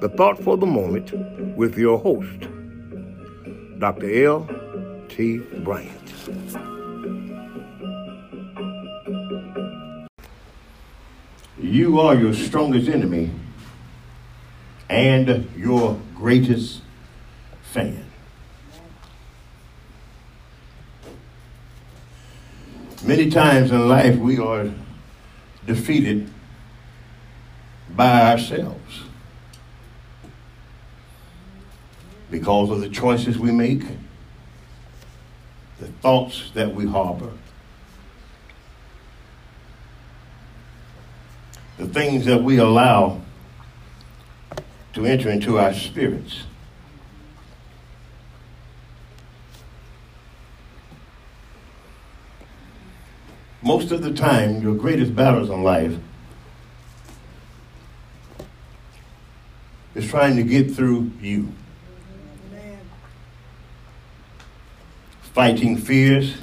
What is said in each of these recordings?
the thought for the moment with your host, Dr. L.T. Bryant. You are your strongest enemy and your greatest fan. Many times in life we are defeated by ourselves because of the choices we make, the thoughts that we harbor, the things that we allow to enter into our spirits. Most of the time, your greatest battles in life is trying to get through you. Fighting fears,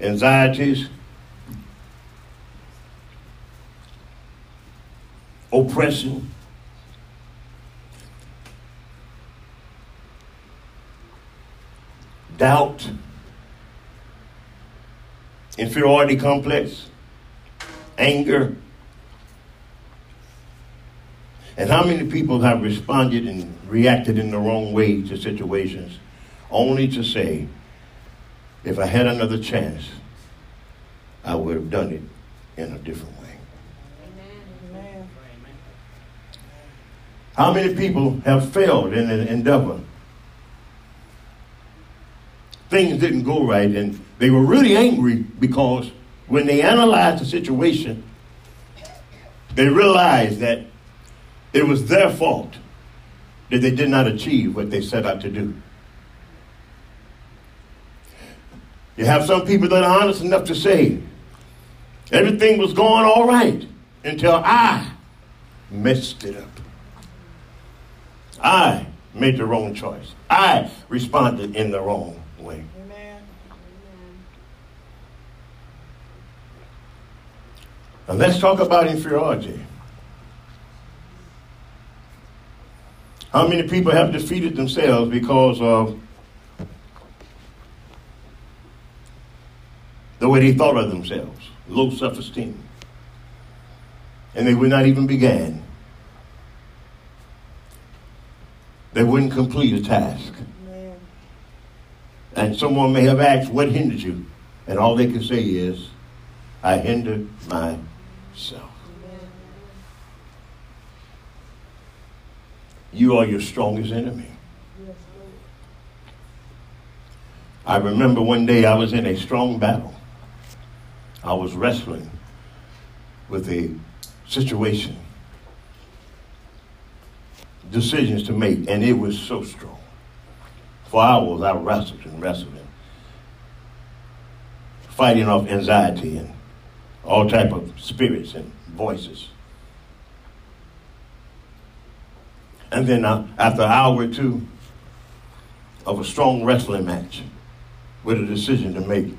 anxieties, oppression, doubt, inferiority complex, anger. And how many people have responded and reacted in the wrong way to situations only to say, if I had another chance, I would have done it in a different way. How many people have failed in an endeavor? Things didn't go right, and they were really angry because when they analyzed the situation, they realized that it was their fault that they did not achieve what they set out to do. You have some people that are honest enough to say, everything was going all right until I messed it up. I made the wrong choice. I responded in the wrong way. Amen. Now let's talk about inferiority. How many people have defeated themselves because of the way they thought of themselves? Low self esteem. And they would not even begin they wouldn't complete a task. And someone may have asked, What hindered you? And all they can say is, I hindered myself. You are your strongest enemy. I remember one day I was in a strong battle. I was wrestling with a situation decisions to make, and it was so strong. For hours, I wrestled and wrestled and fighting off anxiety and all type of spirits and voices. And then uh, after an hour or two of a strong wrestling match with a decision to make,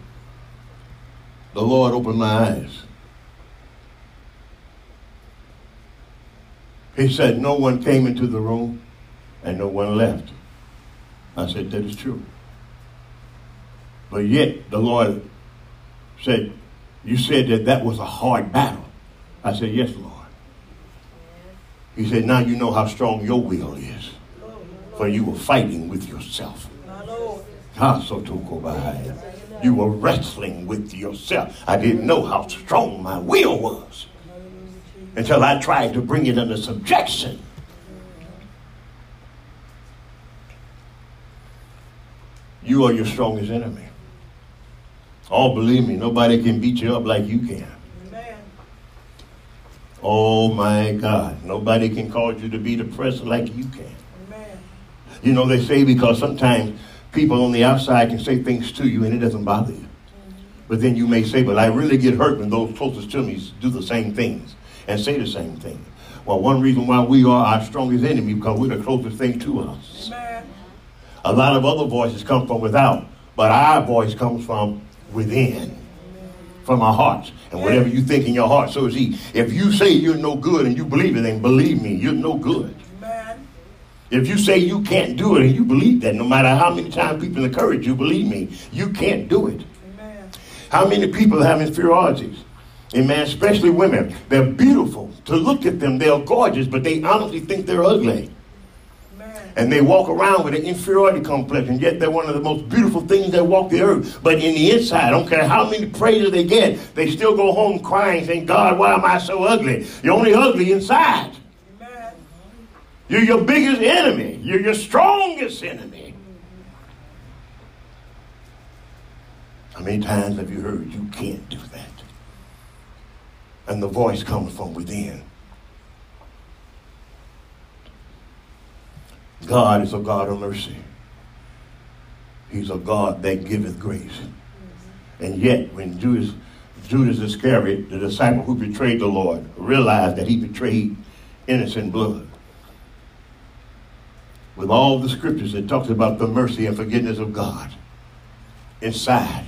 the Lord opened my eyes He said, No one came into the room and no one left. I said, That is true. But yet the Lord said, You said that that was a hard battle. I said, Yes, Lord. He said, Now you know how strong your will is. For you were fighting with yourself. You were wrestling with yourself. I didn't know how strong my will was until I tried to bring it under subjection. You are your strongest enemy. Oh, believe me, nobody can beat you up like you can. Amen. Oh my God. Nobody can cause you to be depressed like you can. Amen. You know, they say because sometimes people on the outside can say things to you and it doesn't bother you. But then you may say, but I really get hurt when those closest to me do the same things and say the same thing. Well, one reason why we are our strongest enemy because we're the closest thing to us. Amen. A lot of other voices come from without, but our voice comes from within from our hearts. And whatever you think in your heart, so is he. If you say you're no good and you believe it, then believe me, you're no good. Amen. If you say you can't do it and you believe that, no matter how many times people encourage you, believe me, you can't do it. Amen. How many people have inferiorities? Amen. Especially women. They're beautiful. To look at them, they're gorgeous, but they honestly think they're ugly and they walk around with an inferiority complex, and yet they're one of the most beautiful things that walk the earth. But in the inside, I don't care how many praises they get, they still go home crying, saying, God, why am I so ugly? You're only ugly inside. You're your biggest enemy. You're your strongest enemy. How many times have you heard you can't do that? And the voice comes from within. God is a God of mercy. He's a God that giveth grace. And yet, when Judas, Judas Iscariot, the disciple who betrayed the Lord, realized that he betrayed innocent blood, with all the scriptures that talks about the mercy and forgiveness of God, inside,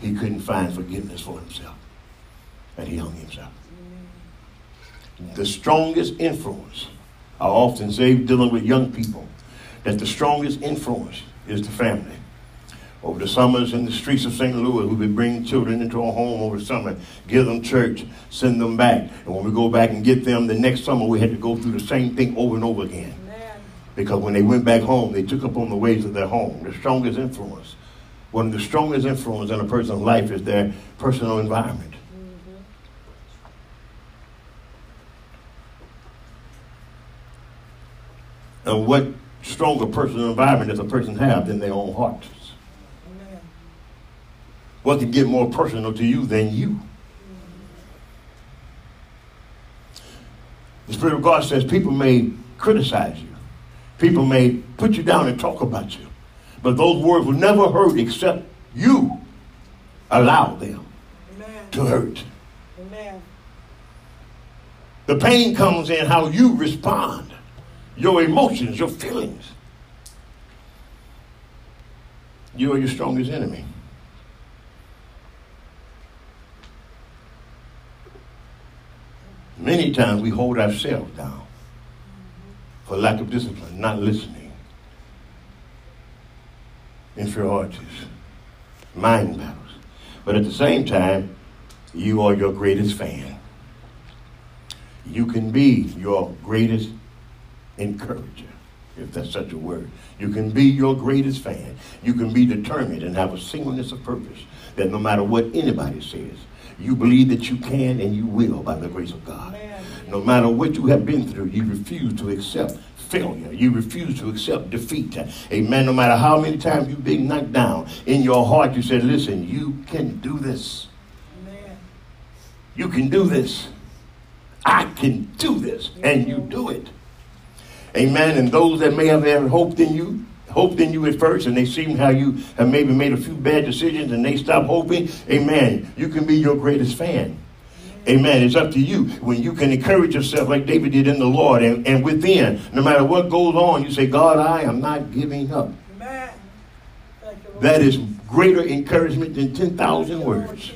he couldn't find forgiveness for himself. And he hung himself. The strongest influence I often say, dealing with young people, that the strongest influence is the family. Over the summers in the streets of St. Louis, we would bring children into our home over the summer, give them church, send them back. And when we go back and get them, the next summer we had to go through the same thing over and over again. Because when they went back home, they took up on the ways of their home. The strongest influence, one of the strongest influence in a person's life is their personal environment. Mm-hmm. And what stronger personal environment does a person have than their own heart? Amen. What can get more personal to you than you? Mm-hmm. The Spirit of God says people may criticize you. People may put you down and talk about you. But those words were never hurt except you allow them Amen. to hurt. Amen. The pain comes in how you respond your emotions, your feelings. You are your strongest enemy. Many times we hold ourselves down for lack of discipline, not listening, inferiorities, mind battles. But at the same time, you are your greatest fan. You can be your greatest encourager, if that's such a word. You can be your greatest fan. You can be determined and have a singleness of purpose that no matter what anybody says, you believe that you can and you will by the grace of God. Amen. No matter what you have been through, you refuse to accept failure. You refuse to accept defeat. Amen. No matter how many times you've been knocked down, in your heart you said, listen, you can do this. Amen. You can do this. I can do this. And you do it. Amen. And those that may have ever hoped in you, hoped in you at first, and they seen how you have maybe made a few bad decisions and they stop hoping, amen. You can be your greatest fan. Amen. It's up to you. When you can encourage yourself like David did in the Lord and, and within, no matter what goes on, you say, God, I am not giving up. Amen. That is greater encouragement than 10,000 words.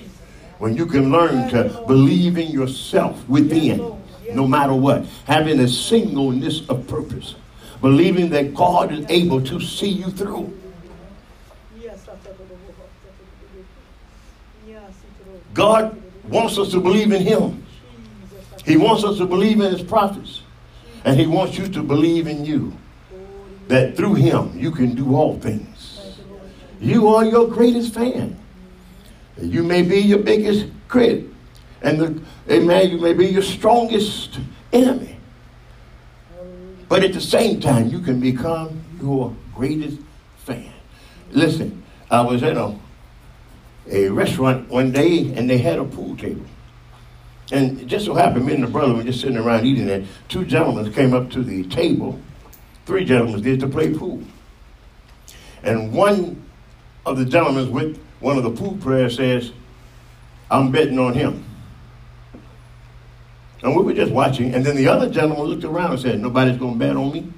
When you can learn to believe in yourself within no matter what. Having a singleness of purpose. Believing that God is able to see you through. God wants us to believe in Him. He wants us to believe in His prophets. And He wants you to believe in you. That through Him you can do all things. You are your greatest fan. You may be your biggest critic. And the, amen, you may be your strongest enemy. But at the same time, you can become your greatest fan. Listen, I was at a, a restaurant one day and they had a pool table. And it just so happened, me and the brother were just sitting around eating, and two gentlemen came up to the table. Three gentlemen did to play pool. And one of the gentlemen with one of the pool players says, I'm betting on him. And we were just watching, and then the other gentleman looked around and said, Nobody's going to bet on me.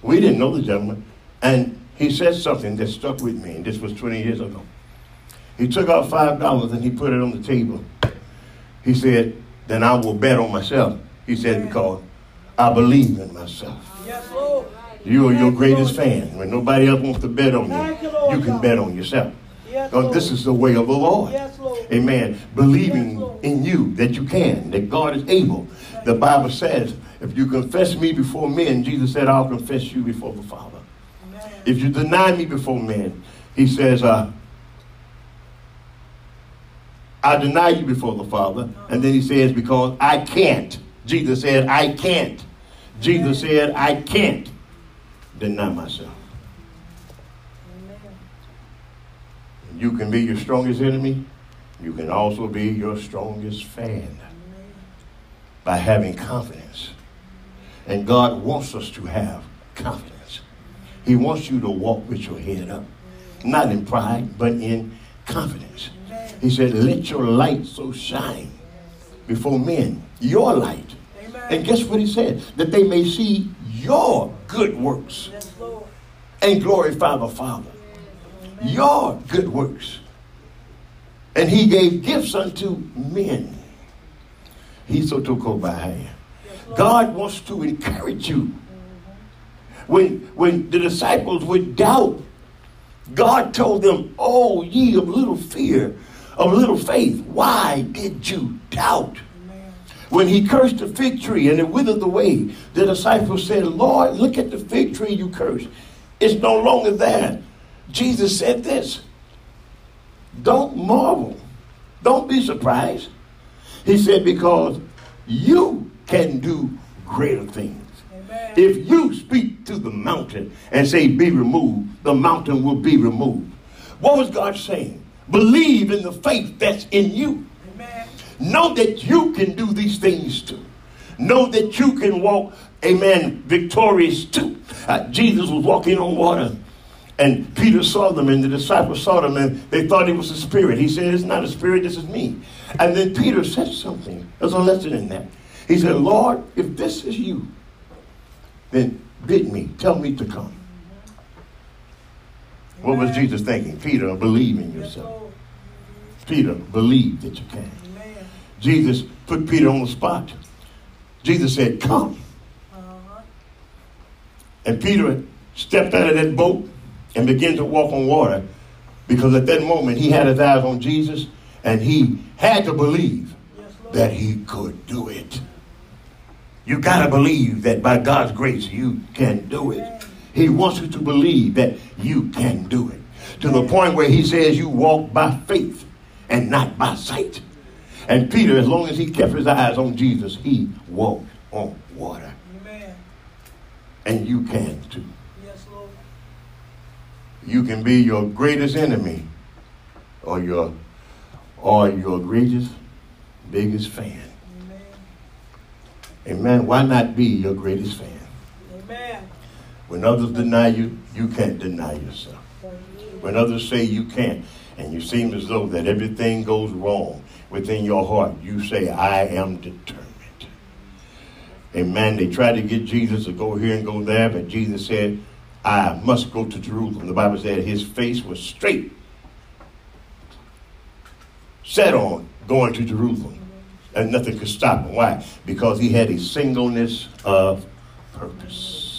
We didn't know the gentleman. And he said something that stuck with me, and this was 20 years ago. He took out $5 and he put it on the table. He said, Then I will bet on myself. He said, Because I believe in myself. Yes, Lord. You are your greatest fan. When nobody else wants to bet on you, you can bet on yourself. Because this is the way of the Lord. Amen. Believing in you that you can, that God is able. The Bible says, if you confess me before men, Jesus said, I'll confess you before the Father. If you deny me before men, he says, uh, I deny you before the Father. And then he says, because I can't. Jesus said, I can't. Jesus said, I can't deny myself. You can be your strongest enemy. You can also be your strongest fan by having confidence. And God wants us to have confidence. He wants you to walk with your head up, not in pride, but in confidence. He said, Let your light so shine before men, your light. Amen. And guess what he said? That they may see your good works Yes, and glorify the Father. Your good works. And he gave gifts unto men. He so took over by hand. God wants to encourage you. When, when the disciples would doubt, God told them, Oh, ye of little fear, of little faith, why did you doubt? When he cursed the fig tree and it withered away, the disciples said, Lord, look at the fig tree you cursed. It's no longer there. Jesus said this. Don't marvel. Don't be surprised. He said, because you can do greater things. Amen. If you speak to the mountain and say, be removed, the mountain will be removed. What was God saying? Believe in the faith that's in you. Amen. Know that you can do these things too. Know that you can walk, amen, victorious too. Uh, Jesus was walking on water, and Peter saw them, and the disciples saw them, and they thought it was a spirit. He said, It's not a spirit, this is me. And then Peter said something. There's a lesson in that. He said, Lord, if this is you, then bid me, tell me to come. What was Jesus thinking? Peter, believe in yourself. Peter, believe that you can. Jesus put Peter on the spot. Jesus said, Come. And Peter stepped out of that boat and began to walk on water because at that moment he had his eyes on Jesus and he had to believe that he could do it. You got to believe that by God's grace you can do it. He wants you to believe that you can do it. To the point where he says you walk by faith and not by sight. And Peter, as long as he kept his eyes on Jesus, he walked on water. Amen. And you can too. Yes, Lord. You can be your greatest enemy or your or your greatest, biggest fan. Amen. Amen. Why not be your greatest fan? When others deny you, you can't deny yourself. When others say you can't, and you seem as though that everything goes wrong within your heart, you say, I am determined. Amen. They tried to get Jesus to go here and go there, but Jesus said, I must go to Jerusalem. The Bible said his face was straight, set on going to Jerusalem. And nothing could stop him. Why? Because he had a singleness of purpose.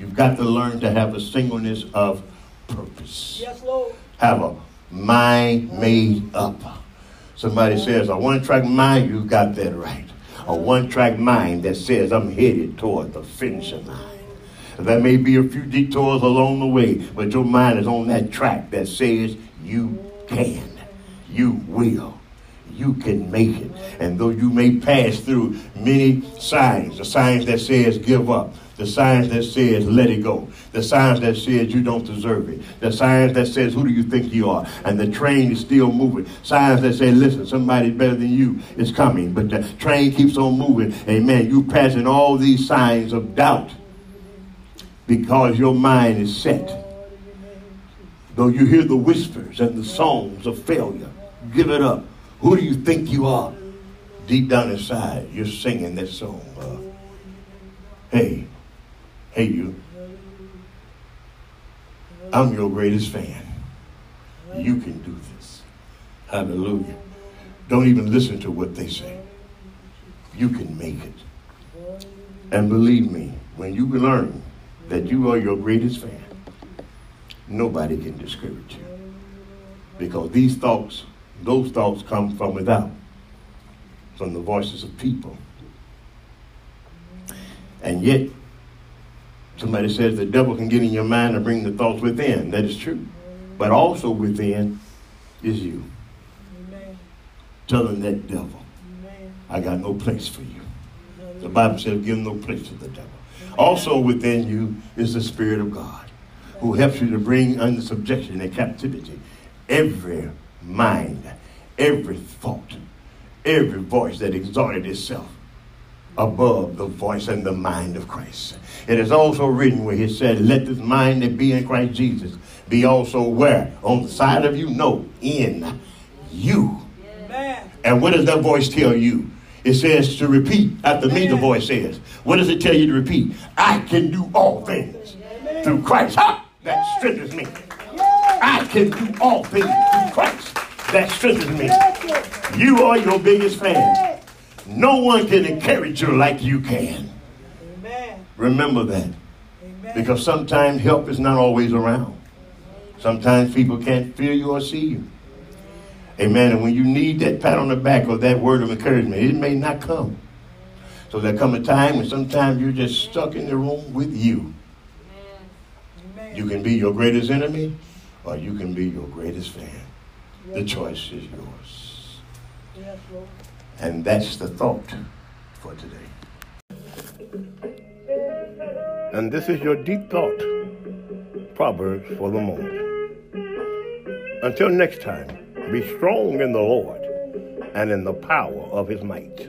You've got to learn to have a singleness of purpose. Yes, Lord. Have a mind made up. Somebody says, a one track mind, you got that right. A one track mind that says, I'm headed toward the finishing line. There may be a few detours along the way, but your mind is on that track that says, you can, you will, you can make it. And though you may pass through many signs, the signs that says give up, The signs that says let it go. The signs that says you don't deserve it. The signs that says who do you think you are? And the train is still moving. Signs that say listen, somebody better than you is coming. But the train keeps on moving. Amen. You passing all these signs of doubt because your mind is set. Though you hear the whispers and the songs of failure, give it up. Who do you think you are? Deep down inside, you're singing that song. Uh, hey, hey, you. I'm your greatest fan. You can do this. Hallelujah. Don't even listen to what they say. You can make it. And believe me, when you learn that you are your greatest fan, nobody can discourage you. Because these thoughts, those thoughts come from without, from the voices of people. And yet, somebody says the devil can get in your mind and bring the thoughts within. That is true. But also within is you. Amen. Telling that devil, Amen. I got no place for you. The Bible says, give no place to the devil. Also within you is the Spirit of God, who helps you to bring under subjection and captivity every mind, every thought, every voice that exalted itself above the voice and the mind of Christ. It is also written where he said, Let this mind that be in Christ Jesus be also where? On the side of you? No, in you. Amen. And what does that voice tell you? It says to repeat after me, the voice says. What does it tell you to repeat? I can do all things through Christ. Ha! That strengthens me. I can do all things through Christ. That strengthens me. You are your biggest fan. No one can encourage you like you can. Amen. Remember that. Amen. Because sometimes help is not always around. Sometimes people can't feel you or see you. Amen. And when you need that pat on the back or that word of encouragement, it may not come. So there come a time when sometimes you're just stuck in the room with you. Amen. You can be your greatest enemy or you can be your greatest fan. The choice is yours. Yes, Lord. And that's the thought for today. And this is your deep thought, Proverbs for the moment. Until next time, be strong in the Lord and in the power of his might.